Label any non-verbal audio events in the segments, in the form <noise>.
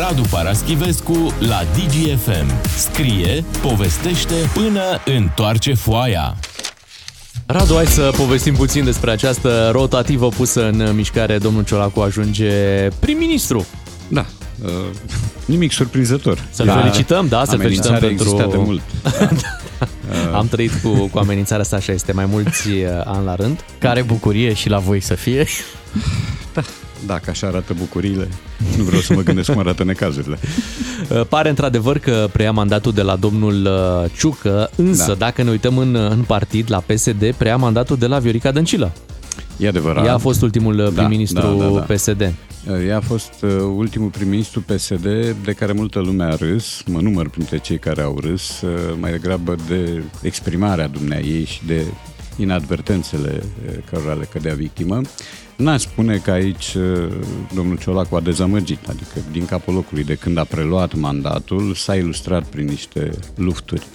Radu Paraschivescu la DGFM. Scrie, povestește până întoarce foaia. Radu, hai să povestim puțin despre această rotativă pusă în mișcare. Domnul Ciolacu ajunge prim-ministru. Da, uh, nimic surprinzător. Să-l da. felicităm, da, să felicităm pentru... de mult. <laughs> Da. Am trăit cu, cu amenințarea asta, așa este, mai mulți uh, ani la rând. Care bucurie și la voi să fie. Da, dacă așa arată bucuriile, nu vreau să mă gândesc cum arată necazurile. <laughs> Uh, pare într-adevăr că preia mandatul de la domnul uh, Ciucă, însă da. dacă ne uităm în, în partid, la PSD, preia mandatul de la Viorica Dăncilă. E adevărat. Ea a fost ultimul da, prim-ministru da, da, da. PSD. Ea a fost ultimul prim-ministru PSD de care multă lume a râs, mă număr printre cei care au râs, mai degrabă de exprimarea dumneai ei și de inadvertențele cărora le cădea victimă. N-aș spune că aici domnul Ciolacu a dezamăgit, adică din capul locului de când a preluat mandatul s-a ilustrat prin niște lufturi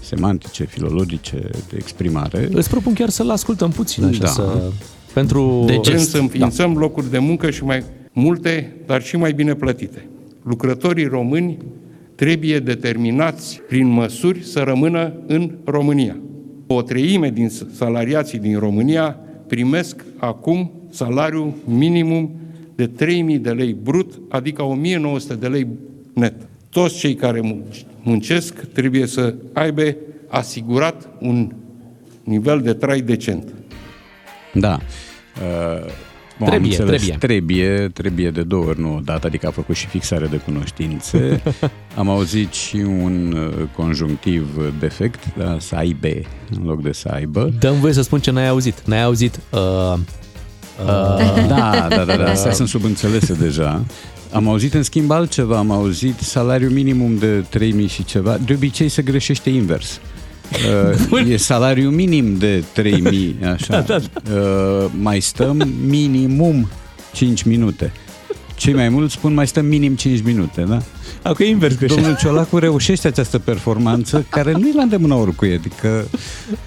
semantice, filologice, de exprimare. Îți propun chiar să-l ascultăm puțin, așa, da. să... Pentru... De ce să înființăm da. locuri de muncă și mai multe, dar și mai bine plătite. Lucrătorii români trebuie determinați prin măsuri să rămână în România. O treime din salariații din România primesc acum salariu minimum de 3.000 de lei brut, adică 1.900 de lei net. Toți cei care muncesc trebuie să aibă asigurat un nivel de trai decent. Da. Uh Bun, trebuie, trebuie. Trebuie, trebuie de două ori, nu o dată, adică a făcut și fixare de cunoștințe. <laughs> Am auzit și un uh, conjunctiv defect, da, să aibă în loc de să aibă. Dăm voie să spun ce n-ai auzit. N-ai auzit... Uh, uh, da, da, da, da, <laughs> astea sunt subînțelese deja. Am auzit în schimb altceva, am auzit salariu minimum de 3000 și ceva. De obicei se greșește invers. Uh, e salariu minim de 3000, <laughs> așa. Da, da. Uh, mai stăm minimum 5 minute. Cei mai mulți spun mai stăm minim 5 minute, da? Acum e invers greșit. Domnul Ciolacu reușește această performanță care nu e la îndemână oricui, adică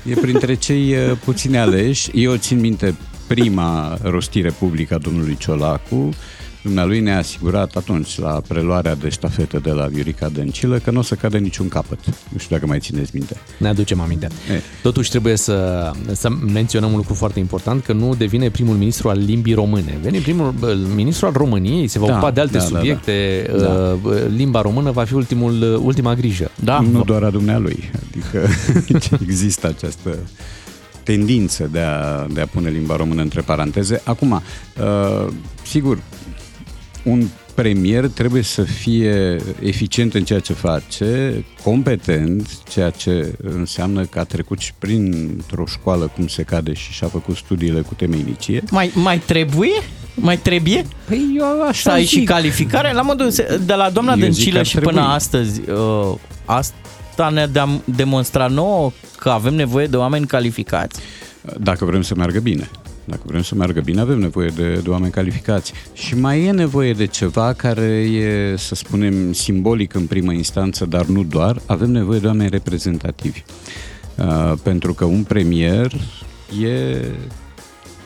e printre cei uh, puțini aleși. Eu țin minte prima rostire publică a domnului Ciolacu, Dumnealui ne-a asigurat atunci la preluarea de ștafetă de la Viorica Dăncilă că nu o să cadă niciun capăt. Nu știu dacă mai țineți minte. Ne aducem aminte. E. Totuși trebuie să, să menționăm un lucru foarte important, că nu devine primul ministru al limbii române. Vine primul ministru al României, se va da, ocupa de alte da, subiecte. Da, da. Uh, limba română va fi ultimul, ultima grijă. Da. Nu doar a dumnealui. Adică <laughs> există această tendință de a, de a pune limba română între paranteze. Acum, uh, sigur, un premier trebuie să fie eficient în ceea ce face, competent, ceea ce înseamnă că a trecut și printr-o școală cum se cade și și-a făcut studiile cu temenicie. Mai, mai trebuie? Mai trebuie? Păi eu așa Să ai și calificare? La modul de la doamna Dăncilă și până astăzi, uh, asta ne demonstra nouă că avem nevoie de oameni calificați? Dacă vrem să meargă bine. Dacă vrem să meargă bine, avem nevoie de, de oameni calificați. Și mai e nevoie de ceva care e, să spunem, simbolic în primă instanță, dar nu doar. Avem nevoie de oameni reprezentativi. Uh, pentru că un premier e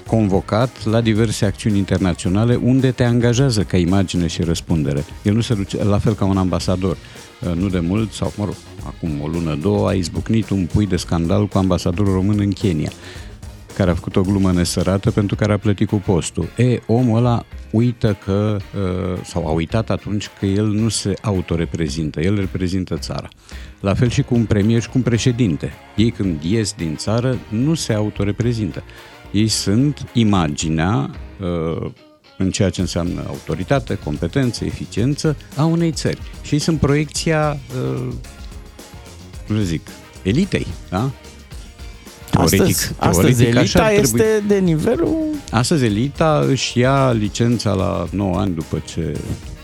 convocat la diverse acțiuni internaționale unde te angajează ca imagine și răspundere. El nu se duce la fel ca un ambasador. Uh, nu de mult, sau mă rog, acum o lună, două, a izbucnit un pui de scandal cu ambasadorul român în Kenya care a făcut o glumă nesărată pentru care a plătit cu postul. E, omul ăla uită că, uh, sau a uitat atunci că el nu se autoreprezintă, el reprezintă țara. La fel și cu un premier și cu un președinte. Ei când ies din țară nu se autoreprezintă. Ei sunt imaginea uh, în ceea ce înseamnă autoritate, competență, eficiență a unei țări. Și ei sunt proiecția, uh, cum să zic, elitei, da? Teoretic, astăzi, teoretic astăzi elita așa este trebui... de nivelul... Astăzi elita își ia licența la 9 ani după ce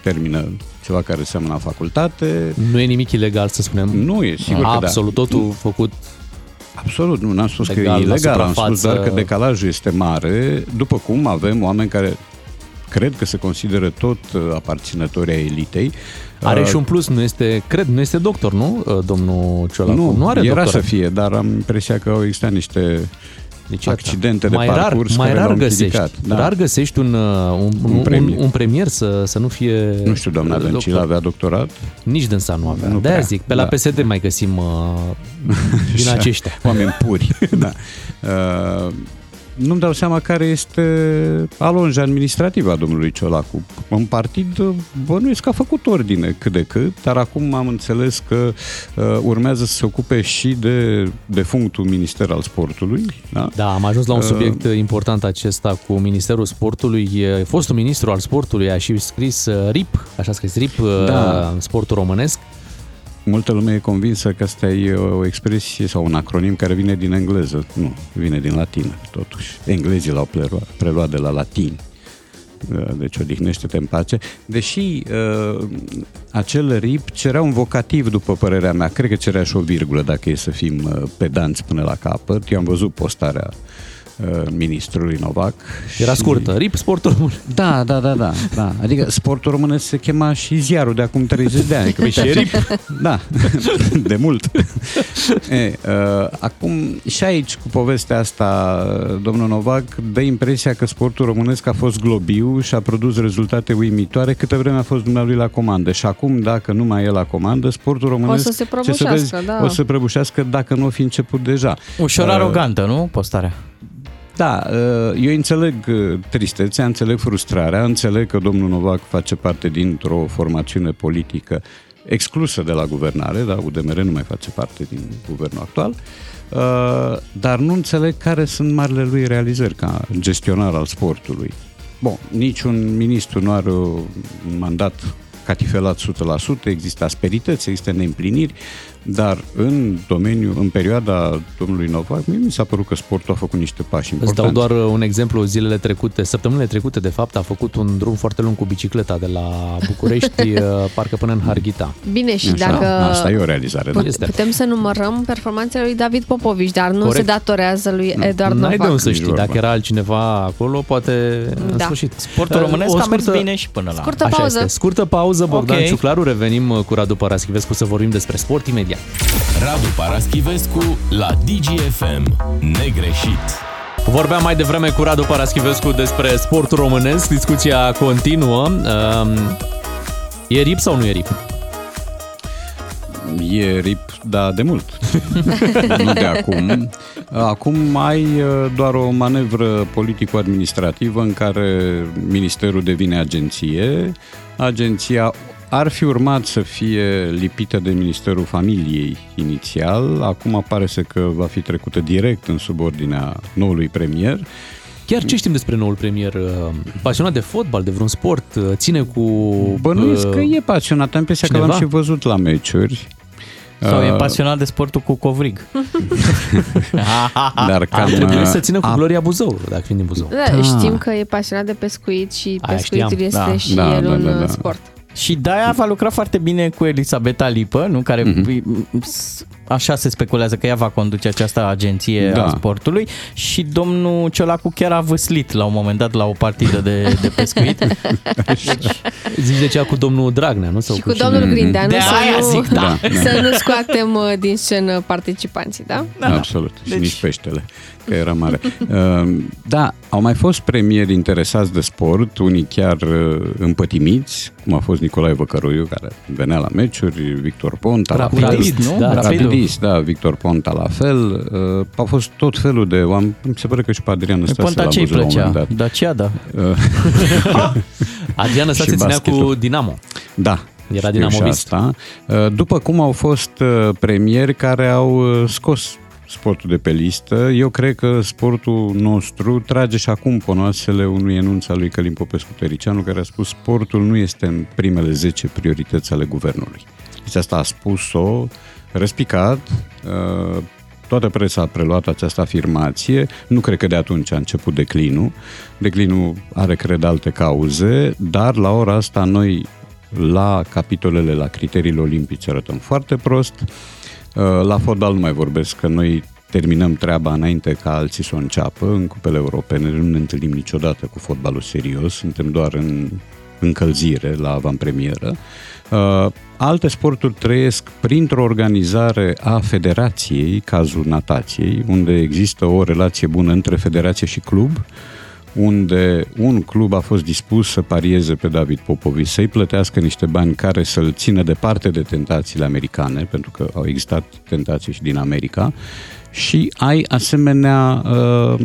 termină ceva care seamănă la facultate. Nu e nimic ilegal, să spunem. Nu e, sigur Absolut, că da. Absolut, totul făcut Absolut, nu, n-am spus legal, că e ilegal, am spus doar că decalajul este mare, după cum avem oameni care cred că se consideră tot uh, aparținători ai elitei. Are uh, și un plus, nu este, cred, nu este doctor, nu, uh, domnul Ciolacu? Nu, nu are era doctor. să fie, dar am impresia că au existat niște Deci, accidente de mai parcurs rar, mai rar găsești, da. rar găsești un, uh, un, un, un, premier. un, un premier să, să nu fie Nu știu, doamna Dăncilă doctor. avea doctorat? Nici dânsa nu avea. Nu De-aia zic, pe la da. PSD mai găsim uh, <laughs> din aceștia. Oameni puri. <laughs> da. Uh, nu-mi dau seama care este alonja administrativă a domnului Ciolacu. În partid bănuiesc că a făcut ordine cât de cât, dar acum am înțeles că uh, urmează să se ocupe și de, de functul Minister al Sportului. Da? da, am ajuns la un uh, subiect uh, important acesta cu Ministerul Sportului. Fostul ministru al sportului a și scris uh, RIP, așa scris RIP, da. sportul românesc multă lume e convinsă că asta e o expresie sau un acronim care vine din engleză. Nu, vine din latină, totuși. Englezii l-au preluat, preluat de la latin. Uh, deci odihnește-te în pace. Deși uh, acel RIP cerea un vocativ, după părerea mea, cred că cerea și o virgulă, dacă e să fim uh, pedanți până la capăt. Eu am văzut postarea uh, Uh, ministrului Novac. Era și... scurtă, RIP Sportul Român. Da, da, da, da, da. Adică Sportul Român se chema și ziarul de acum 30 de ani. Păi și RIP. Da, <laughs> de mult. e, uh, acum și aici cu povestea asta, domnul Novac dă impresia că sportul românesc a fost globiu și a produs rezultate uimitoare câtă vreme a fost dumnealui la comandă. Și acum, dacă nu mai e la comandă, sportul românesc o să se prăbușească, să vezi, da. o să prăbușească dacă nu o fi început deja. Ușor uh, arogantă, nu? Postarea. Da, uh, eu înțeleg uh, tristețea, înțeleg frustrarea, înțeleg că domnul Novac face parte dintr-o formațiune politică exclusă de la guvernare, da, UDMR nu mai face parte din guvernul actual, uh, dar nu înțeleg care sunt marile lui realizări ca gestionar al sportului. Bun, niciun ministru nu are un mandat catifelat 100%, există asperități, există neîmpliniri, dar în domeniu, în perioada domnului Novak, mie mi s-a părut că sportul a făcut niște pași importanți. Îți dau doar uh, un exemplu, zilele trecute, săptămânile trecute, de fapt, a făcut un drum foarte lung cu bicicleta de la București, uh, <laughs> parcă până în Harghita. Bine, și Așa, dacă... Asta e o realizare. Put, da. Putem să numărăm performanțele lui David Popovici, dar nu Corect. se datorează lui Eduard Novak. N-ai de unde să știi, dacă era altcineva acolo, poate da. în sfârșit. Sportul uh, românesc a mers bine și până la... Scurtă pauză. Așa este. Scurtă pauză, Bogdan okay. Ciuclaru, revenim cu Radu Paraschivescu să vorbim despre sport imediat. Radu Paraschivescu la DGFM. Negreșit. Vorbeam mai devreme cu Radu Paraschivescu despre sportul românesc. Discuția continuă. Um, e RIP sau nu e RIP? E RIP, da, de mult. <laughs> nu de acum. Acum ai uh, doar o manevră politico-administrativă în care ministerul devine agenție. Agenția ar fi urmat să fie lipită de Ministerul Familiei inițial, acum pare să că va fi trecută direct în subordinea noului premier. Chiar ce știm despre noul premier? Uh, pasionat de fotbal, de vreun sport? Uh, ține cu... Bănuiesc uh, că e pasionat, am impresia că l-am și văzut la meciuri. Sau uh, e pasionat de sportul cu covrig. <laughs> Dar cam... Ar trebui să țină cu a... Gloria Buzău, dacă fiind din Buzău. Da, da, știm că e pasionat de pescuit și pescuitul este da. și da, el da, un da, da. sport. Și de-aia va lucra foarte bine cu Elisabeta Lipă, nu? care mm-hmm. așa se speculează că ea va conduce această agenție da. a sportului și domnul Ciolacu chiar a văslit la un moment dat la o partidă de, de pescuit. <laughs> deci, Zici de cea cu domnul Dragnea, nu? Sau și cu, cu domnul Grindeanu de să, aia nu, zic, da. să nu scoatem uh, din scenă participanții, da? da. Absolut. Deci... Și nici peștele că era mare. Uh, <laughs> da, au mai fost premieri interesați de sport, unii chiar uh, împătimiți, cum a fost Nicolae Văcăruiu, care venea la meciuri, Victor Ponta Rapidist, la fel. nu? Da, Rapidist, da, Victor Ponta la fel. Uh, au fost tot felul de oameni, mi se pare că și pe Adrian Stase Ponta ce-i plăcea? Dacia, da. <laughs> Adrian <laughs> Stase ținea cu Dinamo. Da, era dinamovist. Asta. După cum au fost premieri care au scos sportul de pe listă. Eu cred că sportul nostru trage și acum ponoasele unui enunț al lui Călim Popescu Tericianu, care a spus sportul nu este în primele 10 priorități ale guvernului. Deci asta a spus-o răspicat, uh, toată presa a preluat această afirmație. Nu cred că de atunci a început declinul. Declinul are, cred, alte cauze, dar la ora asta noi la capitolele, la criteriile olimpice arătăm foarte prost. Uh, la fotbal nu mai vorbesc, că noi terminăm treaba înainte ca alții să o înceapă în cupele europene. Nu ne întâlnim niciodată cu fotbalul serios, suntem doar în încălzire, la avantpremieră. Uh, alte sporturi trăiesc printr-o organizare a federației, cazul natației, unde există o relație bună între federație și club, unde un club a fost dispus să parieze pe David Popovici, să-i plătească niște bani care să-l țină departe de tentațiile americane, pentru că au existat tentații și din America, și ai asemenea uh,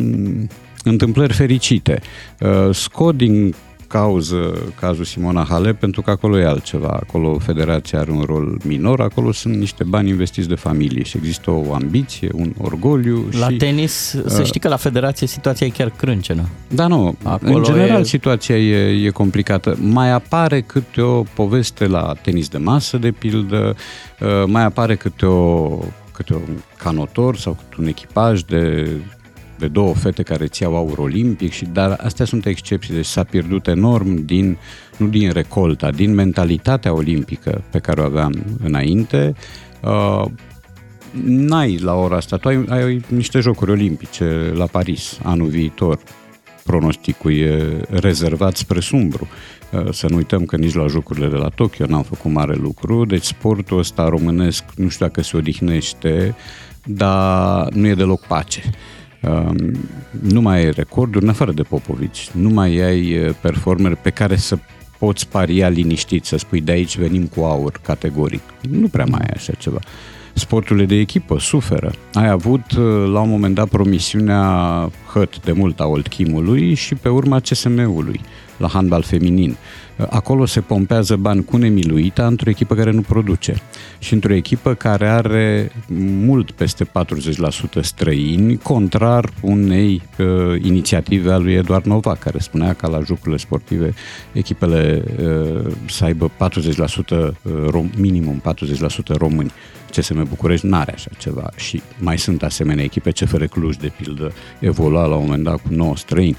întâmplări fericite. Uh, scot din cauză cazul Simona Halep pentru că acolo e altceva. Acolo federația are un rol minor, acolo sunt niște bani investiți de familie și există o ambiție, un orgoliu. La și, tenis, uh, să știi că la federație situația e chiar crâncenă. Da, nu. Acolo în general e... situația e, e complicată. Mai apare câte o poveste la tenis de masă, de pildă, uh, mai apare câte o câte un canotor sau câte un echipaj de de două fete care ți-au aur olimpic, și, dar astea sunt excepții, deci s-a pierdut enorm din, nu din recolta, din mentalitatea olimpică pe care o aveam înainte. Uh, n-ai la ora asta, tu ai, ai niște jocuri olimpice la Paris anul viitor, pronosticul e rezervat spre sumbru. Uh, să nu uităm că nici la jocurile de la Tokyo n-am făcut mare lucru, deci sportul ăsta românesc nu știu dacă se odihnește, dar nu e deloc pace. Um, nu mai ai recorduri, în afară de Popovici, nu mai ai uh, performeri pe care să poți paria liniștit, să spui de aici venim cu aur categoric. Nu prea mai ai așa ceva. Sporturile de echipă suferă. Ai avut uh, la un moment dat promisiunea hăt de mult a Old Chimului și pe urma CSM-ului la handbal feminin. Acolo se pompează bani cu nemiluita într-o echipă care nu produce și într-o echipă care are mult peste 40% străini, contrar unei uh, inițiative a lui Eduard Nova, care spunea că la jocurile sportive echipele uh, să aibă 40% uh, rom, minimum 40% români. CSM București n-are așa ceva și mai sunt asemenea echipe, CFR Cluj, de pildă, evolua la un moment dat cu 9 străini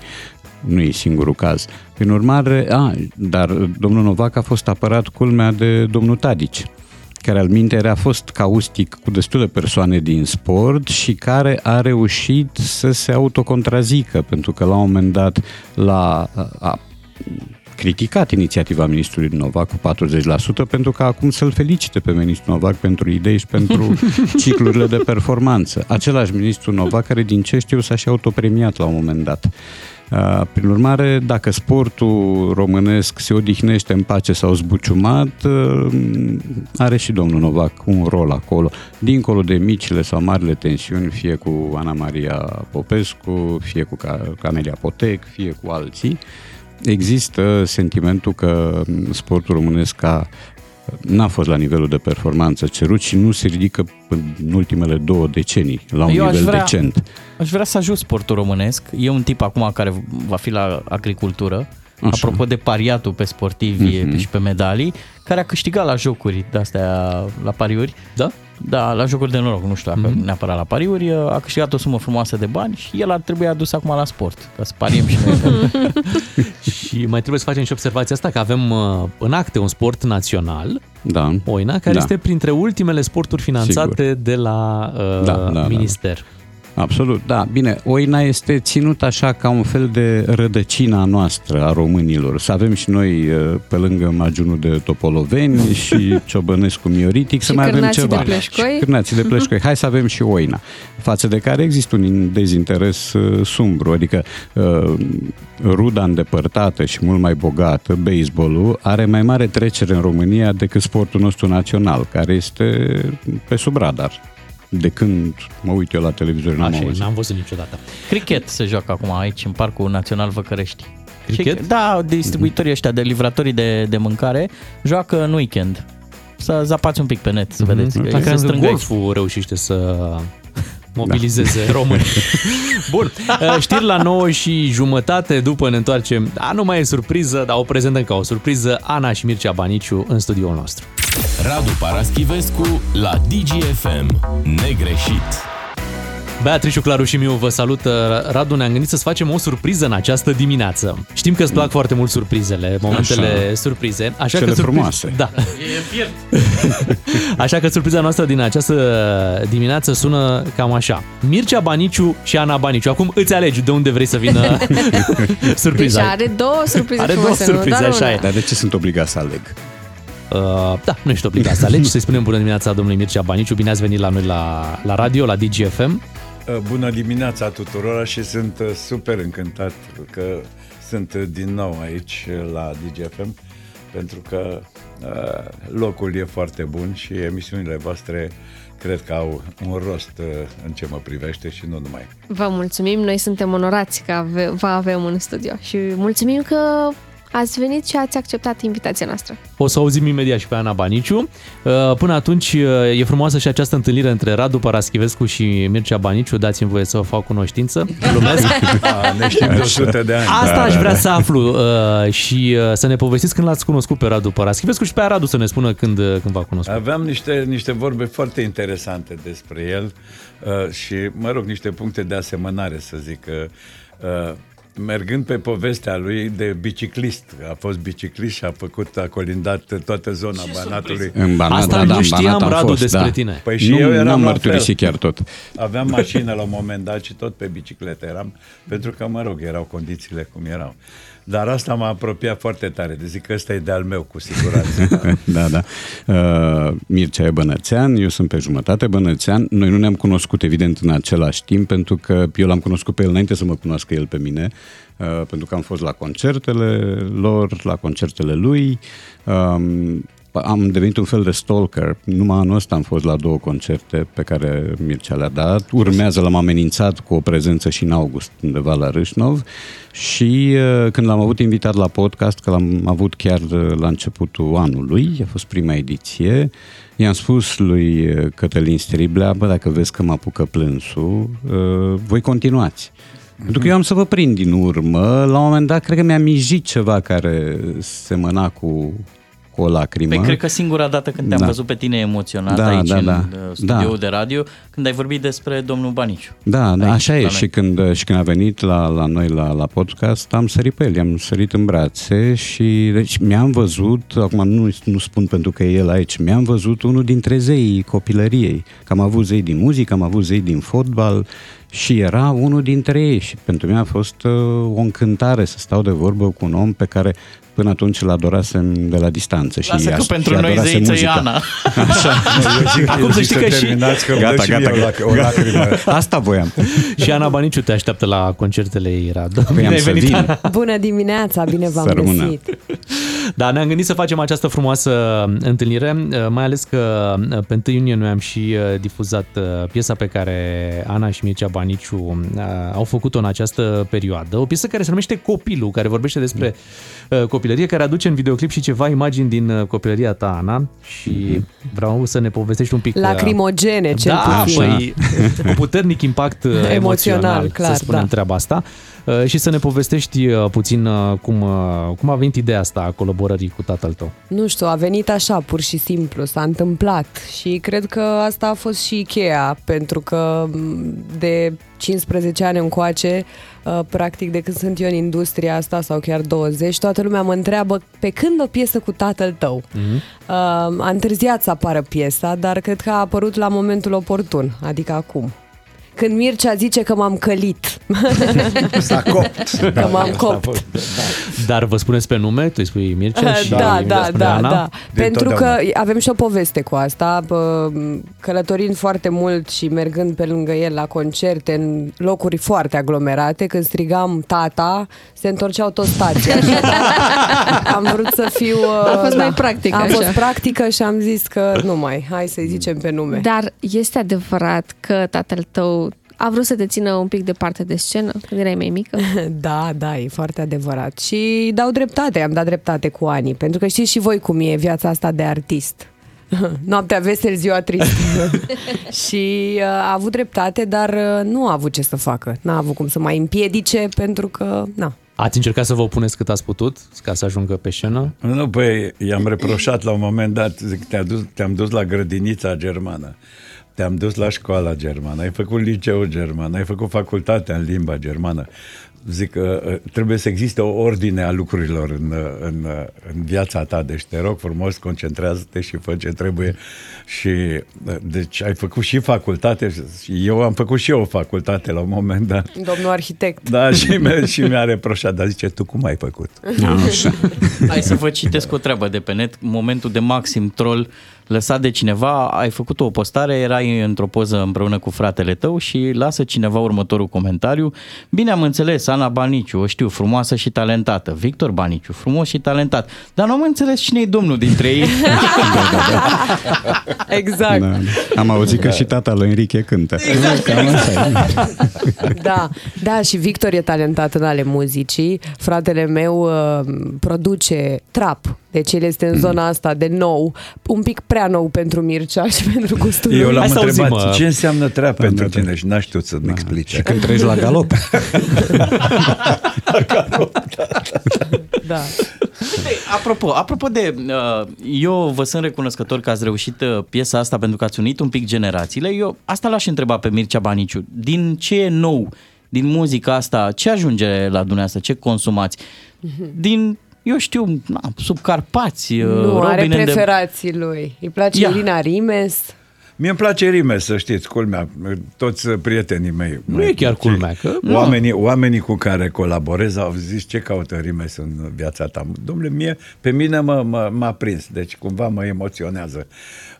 nu e singurul caz. Prin urmare, a, dar domnul Novac a fost apărat culmea de domnul Tadici care al mintere a fost caustic cu destule persoane din sport și care a reușit să se autocontrazică, pentru că la un moment dat la, a criticat inițiativa ministrului Novac cu 40% pentru că acum să-l felicite pe ministrul Novac pentru idei și pentru <laughs> ciclurile de performanță. Același ministru Novac care din ce știu s-a și autopremiat la un moment dat. Uh, prin urmare, dacă sportul românesc se odihnește în pace sau zbuciumat, uh, are și domnul Novac un rol acolo, dincolo de micile sau marile tensiuni, fie cu Ana Maria Popescu, fie cu Camelia Potec, fie cu alții, există sentimentul că sportul românesc a n-a fost la nivelul de performanță cerut și nu se ridică în ultimele două decenii la un Eu nivel aș vrea, decent. Aș vrea să ajut sportul românesc. E un tip acum care va fi la agricultură, Așa. apropo de pariatul pe sportivi mm-hmm. și pe medalii, care a câștigat la jocuri de-astea, la pariuri. Da? Da, la jocuri de noroc, nu știu dacă mm-hmm. neapărat la pariuri, a câștigat o sumă frumoasă de bani și el ar trebui adus acum la sport, ca să pariem și noi. <laughs> și mai trebuie să facem și observația asta, că avem uh, în acte un sport național, da. Oina, care da. este printre ultimele sporturi finanțate Sigur. de la uh, da, da, da. minister. Da. Absolut, da. Bine, Oina este ținut așa ca un fel de rădăcina noastră a românilor. Să avem și noi, uh, pe lângă Magiunul de Topoloveni <laughs> și Ciobănescu Mioritic, să mai avem ceva. De pleșcoi. Și cârnații de pleșcoi. Hai să avem și Oina. Față de care există un dezinteres uh, sumbru, adică uh, ruda îndepărtată și mult mai bogată, baseballul, are mai mare trecere în România decât sportul nostru național, care este pe sub radar de când mă uit eu la televizor, n-am Așa, auzit. n-am văzut niciodată. Cricket se joacă acum aici, în Parcul Național Văcărești. Cricket? Și, da, distribuitorii ăștia de livratorii de, de mâncare joacă în weekend. Să zapați un pic pe net, să mm-hmm. vedeți. Dacă golful reușește să <laughs> mobilizeze da. <laughs> români. Bun, uh, știri la 9 și jumătate, după ne întoarcem. Da, nu mai e surpriză, dar o prezentăm ca o surpriză. Ana și Mircea Baniciu în studioul nostru. Radu Paraschivescu la DGFM. Negreșit. Beatrice, Claru și Miu vă salută. Radu, ne-am gândit să-ți facem o surpriză în această dimineață. Știm că îți plac foarte mult surprizele, momentele așa. surprize. Așa Cele că surpriz... frumoase. Da. E <laughs> așa că surpriza noastră din această dimineață sună cam așa. Mircea Baniciu și Ana Baniciu. Acum îți alegi de unde vrei să vină <laughs> surpriza. Deci are două surprize Are două surprize, nu? așa e. Dar de ce sunt obligat să aleg? Uh, da, nu ești obligat să alegi. Să-i spunem bună dimineața domnului Mircea Baniciu. Bine ați venit la noi la, la radio, la DGFM. Uh, bună dimineața tuturor și sunt uh, super încântat că sunt din nou aici la DGFM pentru că locul e foarte bun și emisiunile voastre cred că au un rost în ce mă privește și nu numai. Vă mulțumim, noi suntem onorați că vă avem în studio și mulțumim că ați venit și ați acceptat invitația noastră. O să auzim imediat și pe Ana Baniciu. Uh, până atunci uh, e frumoasă și această întâlnire între Radu Paraschivescu și Mircea Baniciu. Dați-mi voie să o fac cunoștință. Glumesc. <laughs> Da, ne știm de 100 de ani. Asta da, aș vrea da. să aflu uh, și să ne povestiți când l-ați cunoscut pe Radu Paraschivescu și pe Radu să ne spună când, când v-a cunoscut. Aveam niște, niște vorbe foarte interesante despre el și, mă rog, niște puncte de asemănare, să zic. Mergând pe povestea lui de biciclist. A fost biciclist și a făcut, a colindat toată zona Ce Banatului. În Banat, Asta da, nu da, știam, Banat Radu, fost, despre da. tine. Păi și nu, eu eram mărturisit chiar tot. Aveam mașină la un moment dat și tot pe bicicletă eram, pentru că, mă rog, erau condițiile cum erau. Dar asta m-a apropiat foarte tare. De zic că ăsta e de-al meu, cu siguranță. <laughs> da, da. Uh, Mircea e bănățean, eu sunt pe jumătate bănățean. Noi nu ne-am cunoscut, evident, în același timp, pentru că eu l-am cunoscut pe el înainte să mă cunoască el pe mine, uh, pentru că am fost la concertele lor, la concertele lui. Um, am devenit un fel de stalker. Numai anul ăsta am fost la două concerte pe care Mircea le-a dat. Urmează, l-am amenințat cu o prezență și în august undeva la Râșnov și uh, când l-am avut invitat la podcast, că l-am avut chiar uh, la începutul anului, a fost prima ediție, i-am spus lui uh, Cătălin Striblea, bă, dacă vezi că mă apucă plânsul, voi continuați. Mm-hmm. Pentru că eu am să vă prind din urmă. La un moment dat, cred că mi-a mijit ceva care semăna cu cu o lacrimă. Păi cred că singura dată când te-am da. văzut pe tine emoționat da, aici da, da. în uh, studioul da. de radio, când ai vorbit despre domnul Baniciu. Da, da așa e. Și când, și când a venit la, la noi la, la podcast, am sărit pe el, am sărit în brațe și deci mi-am văzut, acum nu, nu spun pentru că e el aici, mi-am văzut unul dintre zeii copilăriei. Că am avut zei din muzică, am avut zei din fotbal, și era unul dintre ei și pentru mine a fost uh, o încântare să stau de vorbă cu un om pe care Până atunci îl adorasem de la distanță. Lasă și că pentru și noi zeiță e Ana. Așa. Eu zic, Acum să știi că și... Că gata, gata, gata, o lacrimă. <laughs> Asta voiam. <laughs> și Ana Baniciu te așteaptă la concertele ei, Radu. Păi bine să vin. Bună dimineața, bine v-am găsit. Da, ne-am gândit să facem această frumoasă întâlnire, mai ales că pe 1 iunie noi am și uh, difuzat uh, piesa pe care Ana și Mircea Baniciu uh, au făcut-o în această perioadă. O piesă care se numește Copilul, care vorbește despre copilul copilărie, care aduce în videoclip și ceva imagini din uh, copilăria ta, Ana, și vreau să ne povestești un pic... Uh, Lacrimogene, cel da, puțin. Păi, un puternic impact uh, emoțional, emoțional clar, să spunem da. treaba asta. Și să ne povestești puțin cum, cum a venit ideea asta a colaborării cu tatăl tău. Nu știu, a venit așa, pur și simplu, s-a întâmplat și cred că asta a fost și cheia, pentru că de 15 ani încoace, uh, practic de când sunt eu în industria asta sau chiar 20, toată lumea mă întreabă pe când o piesă cu tatăl tău. Mm-hmm. A întârziat să apară piesa, dar cred că a apărut la momentul oportun, adică acum. Când Mircea zice că m-am călit. <laughs> S-a copt. Că m-am copt. Da. Dar vă spuneți pe nume? Tu îi spui Mircea și Da, da, da, Ana? da. Pentru că avem și o poveste cu asta. Călătorind foarte mult și mergând pe lângă el la concerte în locuri foarte aglomerate, când strigam tata, se întorceau tot stația. <laughs> am vrut să fiu... A fost da, mai practică. Am fost practică și am zis că nu mai, hai să-i zicem pe nume. Dar este adevărat că tatăl tău a vrut să te țină un pic departe de scenă când erai mai mică? <laughs> Da, da, e foarte adevărat. Și dau dreptate, am dat dreptate cu ani, pentru că știți și voi cum e viața asta de artist. <laughs> Noaptea vesel, ziua trist. <laughs> și uh, a avut dreptate, dar uh, nu a avut ce să facă. N-a avut cum să mai împiedice, pentru că, na, Ați încercat să vă opuneți cât ați putut ca să ajungă pe scenă? Nu, păi, i-am reproșat la un moment dat, zic, te-am dus, te-am dus la grădinița germană. Te-am dus la școala germană, ai făcut liceu german, ai făcut facultatea în limba germană zic că uh, trebuie să existe o ordine a lucrurilor în, uh, în, uh, în viața ta, deci te rog frumos, concentrează-te și fă ce trebuie și deci ai făcut și facultate eu am făcut și eu o facultate la un moment dat. Domnul arhitect. Da, și, mi- și mi-a reproșat, dar zice, tu cum ai făcut? Așa. Hai să vă citesc o treabă de pe net, momentul de maxim troll lăsat de cineva, ai făcut o postare, erai într-o poză împreună cu fratele tău și lasă cineva următorul comentariu. Bine am înțeles, Ana Baniciu, o știu, frumoasă și talentată. Victor Baniciu, frumos și talentat. Dar nu am înțeles cine e domnul dintre ei. <laughs> exact. Da. Am auzit că și tata lui Enrique cântă. Exact. da, da, și Victor e talentat în ale muzicii. Fratele meu uh, produce trap deci el este în mm. zona asta de nou, un pic prea nou pentru Mircea și pentru gustul Eu l-am Hai întrebat auzim, ce înseamnă treap da, pentru da, tine și n-aș știut să-mi da. explice. Și când treci la galop. la galop, da. da. Hey, apropo, apropo de, uh, eu vă sunt recunoscător că ați reușit uh, piesa asta pentru că ați unit un pic generațiile. Eu asta l-aș întreba pe Mircea Baniciu. Din ce e nou din muzica asta, ce ajunge la dumneavoastră, ce consumați? Mhm. Din eu știu, na, sub Carpați, nu, Robin are preferații de... lui. Îi place Ia. Irina Rimes. Mie îmi place Rimes, să știți, culmea, toți prietenii mei. Nu e chiar culmea, că... Oamenii, oamenii cu care colaborez au zis ce caută Rimes în viața ta. Domnule, mie, pe mine mă, mă, m-a prins, deci cumva mă emoționează.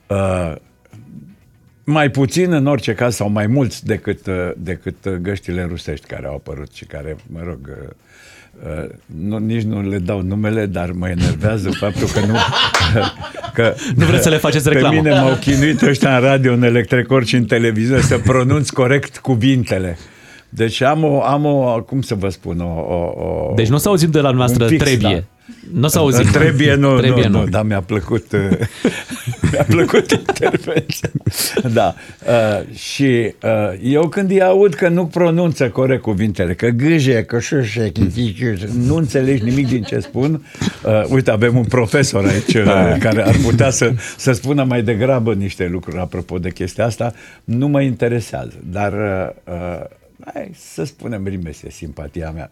Uh, mai puțin în orice caz sau mai mulți decât, uh, decât găștile rusești care au apărut și care, mă rog, uh, Uh, nu, nici nu le dau numele, dar mă enervează faptul că nu... <laughs> Că, nu vreți să le faceți reclamă. Pe mine m-au chinuit ăștia în radio, în electricord și în televiziune să pronunț corect cuvintele. Deci am o, am o, cum să vă spun, o... o, o deci nu o să auzim de la noastră fix, trebuie. Da. Nu o să auzim. Trebuie nu, trebuie nu, nu, dar mi-a plăcut, uh, <laughs> mi-a plăcut <laughs> intervenția. Da. Uh, și uh, eu când îi aud că nu pronunță corect cuvintele, că gâje, că șușe, nu înțelegi nimic din ce spun, uh, uite, avem un profesor aici uh, da. care ar putea să, să spună mai degrabă niște lucruri apropo de chestia asta, nu mă interesează. Dar uh, uh, hai să spunem, rimese simpatia mea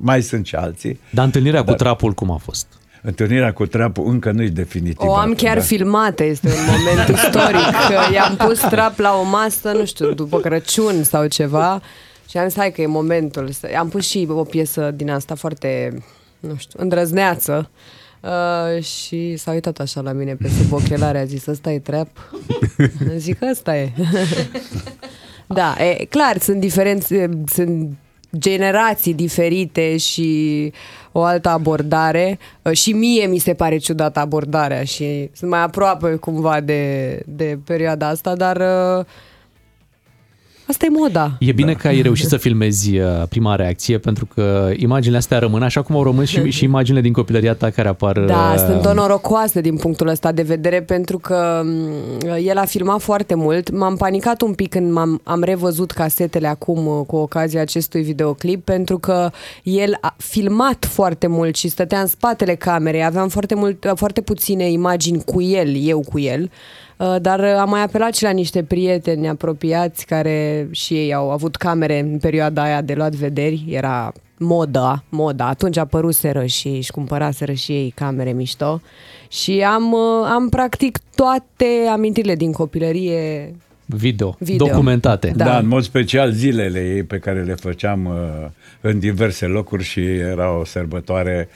mai sunt și alții. Dar întâlnirea dar... cu trapul cum a fost? Întâlnirea cu trapul încă nu e definitivă. O am chiar da? filmată, este un moment <laughs> istoric. Că i-am pus trap la o masă, nu știu, după Crăciun sau ceva și am zis, hai că e momentul. Am pus și o piesă din asta foarte, nu știu, îndrăzneață. Uh, și s-a uitat așa la mine pe sub <laughs> ochelare, a zis, ăsta e trap? <laughs> Zic, ăsta e. da, e clar, sunt diferențe, sunt generații diferite și o altă abordare. Uh, și mie mi se pare ciudată abordarea și sunt mai aproape cumva de, de perioada asta, dar uh, Asta e moda. E bine da. că ai reușit <laughs> să filmezi uh, prima reacție, pentru că imaginile astea rămân așa cum au rămas și, și imaginile din copilăria ta care apar. Da, uh... sunt onorocoase din punctul ăsta de vedere, pentru că mm, el a filmat foarte mult. M-am panicat un pic când m-am, am revăzut casetele acum uh, cu ocazia acestui videoclip, pentru că el a filmat foarte mult și stătea în spatele camerei. Aveam foarte, mult, foarte puține imagini cu el, eu cu el. Uh, dar am mai apelat și la niște prieteni apropiați care și ei au avut camere în perioada aia de luat vederi, era moda, moda. Atunci apăruseră și își cumpăraseră și ei camere mișto și am, uh, am practic toate amintirile din copilărie Video, video. documentate. Da. da, în mod special zilele ei pe care le făceam uh, în diverse locuri și era o sărbătoare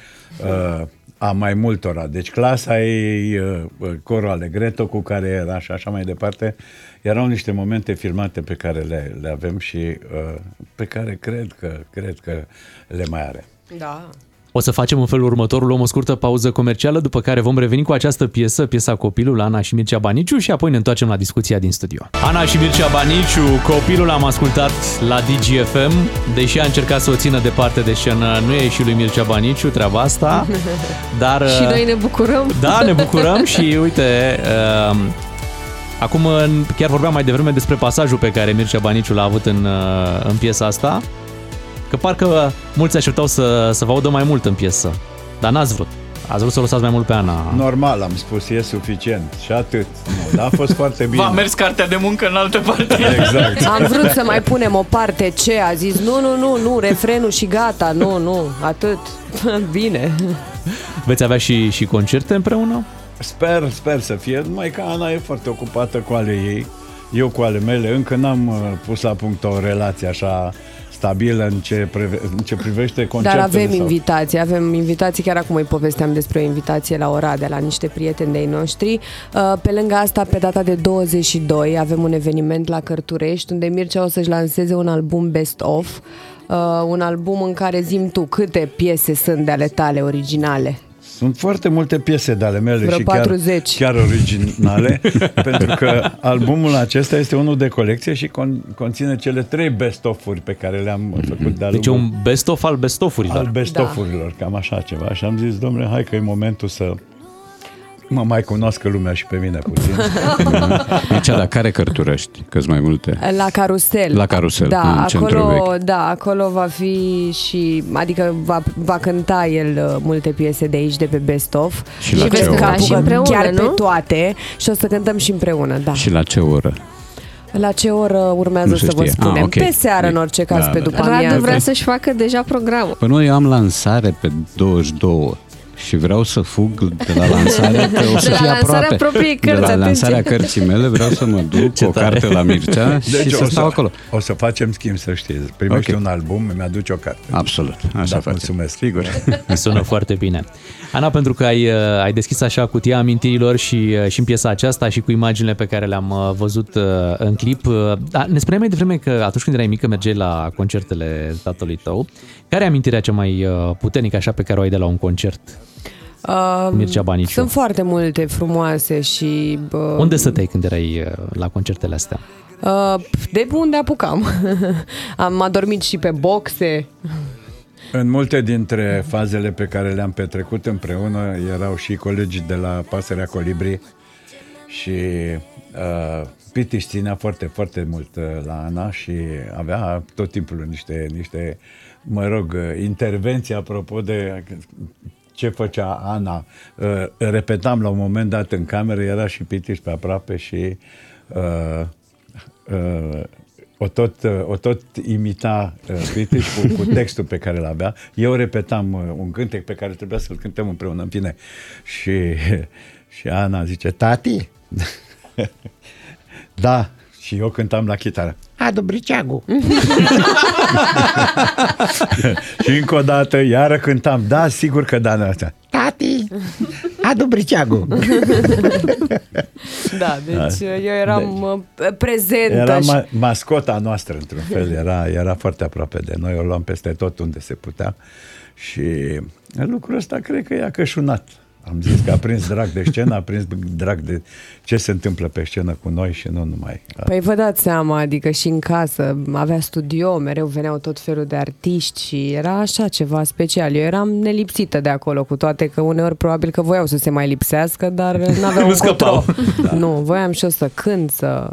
uh, a mai multora. Deci clasa ei, uh, uh, corul Alegreto cu care era și așa mai departe, erau niște momente filmate pe care le, le avem și uh, pe care cred că, cred că le mai are. Da. O să facem în felul următor, luăm o scurtă pauză comercială, după care vom reveni cu această piesă, piesa Copilul, Ana și Mircea Baniciu și apoi ne întoarcem la discuția din studio. Ana și Mircea Baniciu, Copilul am ascultat la DGFM, deși a încercat să o țină departe de scenă, nu e și lui Mircea Baniciu treaba asta, <laughs> dar... și noi ne bucurăm. Da, ne <laughs> bucurăm și uite... Uh, Acum chiar vorbeam mai devreme despre pasajul pe care Mircea Baniciu l-a avut în, uh, în piesa asta Că parcă mulți așteptau să, să vă audă mai mult în piesă, dar n-ați vrut. Ați vrut să o lăsați mai mult pe Ana. Normal, am spus, e suficient și atât. Nu, dar a fost foarte <laughs> bine. V-a mers cartea de muncă în altă parte. <laughs> Exact. Am vrut să mai punem o parte ce a zis, nu, nu, nu, nu, refrenul și gata, nu, nu, atât. <laughs> Bine. Veți avea și, și concerte împreună? Sper, sper să fie, numai că Ana e foarte ocupată cu ale ei, eu cu ale mele, încă n-am uh, pus la punct o relație așa stabilă în ce, prive, în ce privește concertele. Dar avem sau... invitații, avem invitații, chiar acum îi povesteam despre o invitație la Oradea, la niște prieteni de-ai noștri. Uh, pe lângă asta, pe data de 22, avem un eveniment la Cărturești, unde Mircea o să-și lanseze un album Best Of, uh, un album în care zim tu câte piese sunt de ale tale originale. Sunt foarte multe piese de ale mele Vreo și 40. chiar, chiar originale, <laughs> pentru că albumul acesta este unul de colecție și con- conține cele trei best-of-uri pe care le-am făcut de Deci e un best-of al best-of-urilor. al best-of-urilor, cam așa ceva. Și am zis, domnule, hai că e momentul să mă mai cunoască lumea și pe mine puțin. <laughs> Mircea, dar care cărturăști? că mai multe. La carusel. La carusel, da, în centrul acolo, vechi. da, acolo va fi și, adică va, va cânta el uh, multe piese de aici, de pe Best Of. Și la veți ce cânta oră? și împreună, chiar nu? pe toate și o să cântăm și împreună, da. Și la ce oră? La ce oră urmează Nu se să vă știe. spunem? Ah, ok. Pe seară, în orice caz, Da, pe da. după Radu amiază. vrea să-și facă deja programul. Păi nu, eu am lansare pe 22 și vreau să fug de la lansare, <laughs> că o să De la fie lansarea aproape. propriei de cărți, la atenție. lansarea cărții mele vreau să mă duc cu o tare. carte la Mircea <laughs> și să o stau acolo. O să facem schimb, să știți. Primești Ok. un album, mi-aduci o carte. Absolut, așa da, facem. mulțumesc. Sigur. <laughs> Sună foarte bine. Ana, pentru că ai, uh, ai deschis așa cutia amintirilor și, uh, și în piesa aceasta și cu imaginile pe care le-am uh, văzut uh, în clip, uh, da, ne spuneai mai devreme că atunci când erai mică mergeai la concertele tatălui tău. Care e amintirea cea mai uh, puternică așa pe care o ai de la un concert? Uh, Mircea Baniciu. Sunt foarte multe frumoase și... Uh, Unde stăteai când erai uh, la concertele astea? Uh, de unde apucam. <laughs> Am adormit și pe boxe. În multe dintre fazele pe care le-am petrecut împreună erau și colegii de la Pasărea Colibri și uh, Piti își șținea foarte, foarte mult uh, la Ana și avea tot timpul niște, niște mă rog, uh, intervenții apropo de ce făcea Ana. Uh, repetam la un moment dat în cameră, era și Pitiș pe aproape și uh, uh, o tot, uh, o tot imita uh, Pitiș cu, cu <laughs> textul pe care îl avea. Eu repetam uh, un cântec pe care trebuia să-l cântăm împreună, în fine. Și, <laughs> și Ana zice, tati? <laughs> da. Și eu cântam la chitară. Adu briceagul. <laughs> și încă o dată, iară cântam. Da, sigur că da. Asta. Tati, adu briceagul. <laughs> Da, deci eu eram deci, prezentă. Era și... ma- mascota noastră, într-un fel. Era, era foarte aproape de noi. O luam peste tot unde se putea. Și lucrul ăsta cred că i-a cășunat. Am zis că a prins drag de scenă, a prins drag de ce se întâmplă pe scenă cu noi și nu numai. Păi vă dați seama, adică și în casă avea studio, mereu veneau tot felul de artiști și era așa ceva special. Eu eram nelipsită de acolo, cu toate că uneori probabil că voiau să se mai lipsească, dar <laughs> n-aveau Nu scăpau. Da. Nu, voiam și eu să cânt, să...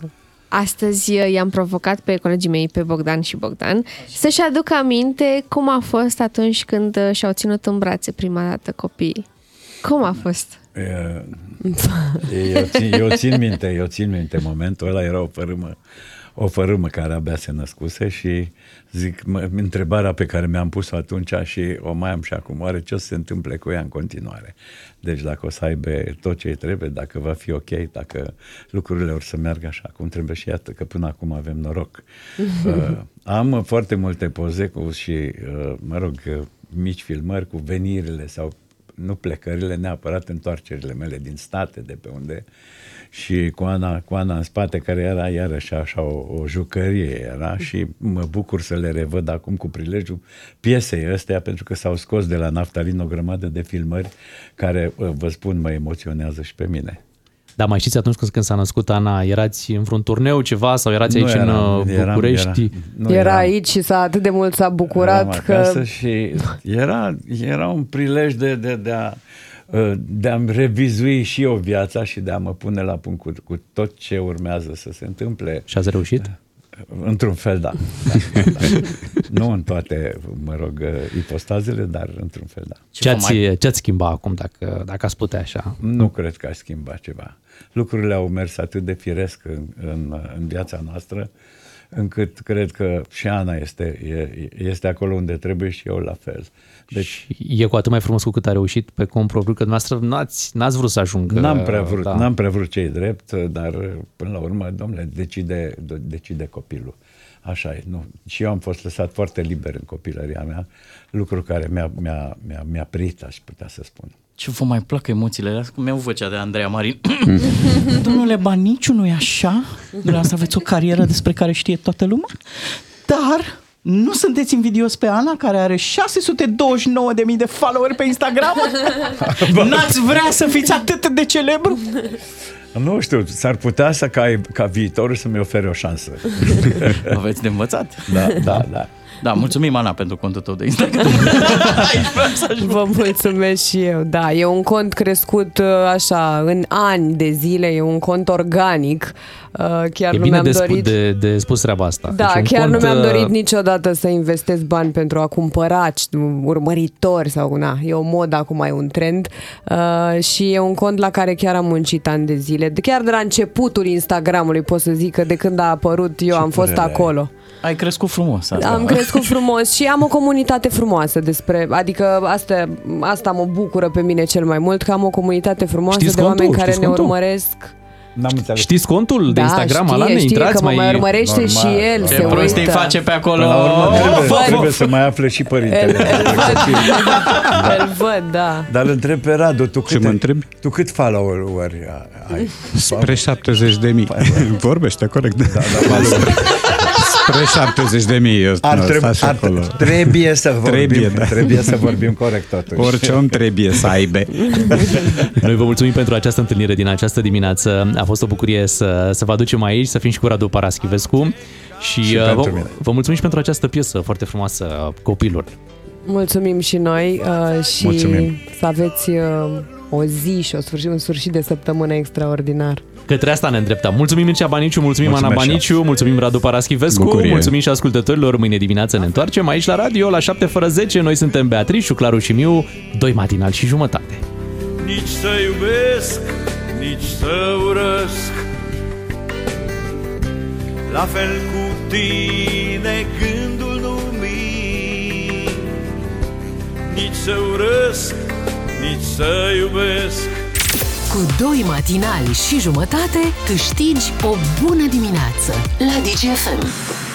Astăzi uh, i-am provocat pe colegii mei, pe Bogdan și Bogdan, să-și aducă aminte cum a fost atunci când uh, și-au ținut în brațe prima dată copiii. Cum a fost? E, eu, țin, eu țin minte, eu țin minte momentul ăla, era o fărâmă, o fărâmă care abia se născuse și zic, mă, întrebarea pe care mi-am pus-o atunci și o mai am și acum, oare ce o să se întâmple cu ea în continuare? Deci dacă o să aibă tot ce îi trebuie, dacă va fi ok, dacă lucrurile or să meargă așa cum trebuie și iată că până acum avem noroc. <laughs> uh, am foarte multe poze cu și, uh, mă rog, uh, mici filmări cu venirile sau nu plecările, neapărat întoarcerile mele din state, de pe unde, și cu Ana, cu Ana în spate, care era iarăși așa o, o jucărie era și mă bucur să le revăd acum cu prilejul piesei ăstea, pentru că s-au scos de la Naftalin o grămadă de filmări care, vă spun, mă emoționează și pe mine. Da, mai știți atunci când s-a născut Ana, erați în vreun turneu ceva sau erați aici Nu eram, în eram, București? Era, nu Era eram. aici și s-a atât de mult s-a bucurat Eram că... acasă și era, era un prilej de, de, de, a, de a-mi revizui și eu viața și de a mă pune la punct cu, cu tot ce urmează să se întâmple. Și ați reușit? Într-un fel, da. da, <laughs> da. nu în toate, mă rog, ipostazele, dar într-un fel, da. Ce ați, mai... ce ați schimba acum, dacă, dacă ați putea așa? Nu cred că aș schimba ceva. Lucrurile au mers atât de firesc în, în, în viața noastră, încât cred că și Ana este, este acolo unde trebuie și eu la fel. Deci, și e cu atât mai frumos cu cât a reușit pe cont propriu, că dumneavoastră n-ați, n-ați vrut să ajungă. N-am prea vrut, da. n-am prea vrut cei drept, dar până la urmă, domnule, decide, decide copilul. Așa e. Nu. Și eu am fost lăsat foarte liber în copilăria mea, lucru care mi-a, mi-a, mi-a, mi-a prit, aș putea să spun. Ce vă mai plac emoțiile alea? Mi-au vocea de Andreea Marin. <laughs> Domnule, ba niciun nu e așa. Dumneavoastră aveți o carieră despre care știe toată lumea. Dar nu sunteți invidios pe Ana, care are 629.000 de follower pe Instagram? <laughs> N-ați vrea să fiți atât de celebru? Nu știu, s-ar putea să ca, ca viitorul să-mi ofere o șansă. Aveți de învățat. Da, da, da. Da, mulțumim, Ana, pentru contul tău de Instagram. <laughs> Vă mulțumesc și eu. Da, e un cont crescut uh, așa în ani de zile, e un cont organic. Uh, chiar e nu bine mi-am de, dorit... de, de spus treaba asta. Da, deci chiar cont, nu mi-am dorit uh, niciodată să investesc bani pentru a cumpăra urmăritori sau na, e o modă acum, e un trend uh, și e un cont la care chiar am muncit ani de zile. Chiar de la începutul Instagramului pot să zic că de când a apărut eu Ce am fost acolo. Ai? Ai crescut frumos. Asta. Am crescut frumos și am o comunitate frumoasă despre, adică asta, asta mă bucură pe mine cel mai mult, că am o comunitate frumoasă Știți de contul? oameni care Știți ne contul? urmăresc. N-am înțeles. Știți contul de Da, Instagram știe, ala? Ne știe intrați că mă mai... mai urmărește Normal. și el, Ce se prostii uită. face pe acolo. Până la urmă trebuie, văd. trebuie să mai afle și părintele. Îl, îl văd, îl văd, da. Dar îl întreb pe Radu, tu Ce cât, mă întrebi? tu cât follower ai? Spre 70 de mii. Vorbește corect. Da, da, Spre 70 de mii. Eu, ar, nu, treb- stați ar, acolo. trebuie să vorbim, Trebuie, da. trebuie să vorbim corect totuși. Orice om trebuie să aibă. Noi vă mulțumim pentru această întâlnire din această dimineață. A fost o bucurie să, să vă aducem aici, să fim și cu Radu Paraschivescu. Și, Și uh, pentru vă, mine. vă mulțumim și pentru această piesă foarte frumoasă, Copilul. Mulțumim și noi uh, și Mulțumim. să aveți uh, o zi și o sfârșit, un sfârșit de săptămână extraordinar. Către asta ne îndreptăm. Mulțumim Mircea Baniciu, mulțumim Mulțumesc Ana și eu. Baniciu, mulțumim Radu Paraschivescu, Bucurie. mulțumim și ascultătorilor. Mâine dimineață ne întoarcem aici la radio la 7 fără 10. Noi suntem Beatrice, Claru și Miu, doi matinal și jumătate. Nici să iubesc, nici să urăsc La fel cu tine gândul nu mi Nici să urăsc, nici să iubesc Cu doi matinali și jumătate câștigi o bună dimineață la DGFM.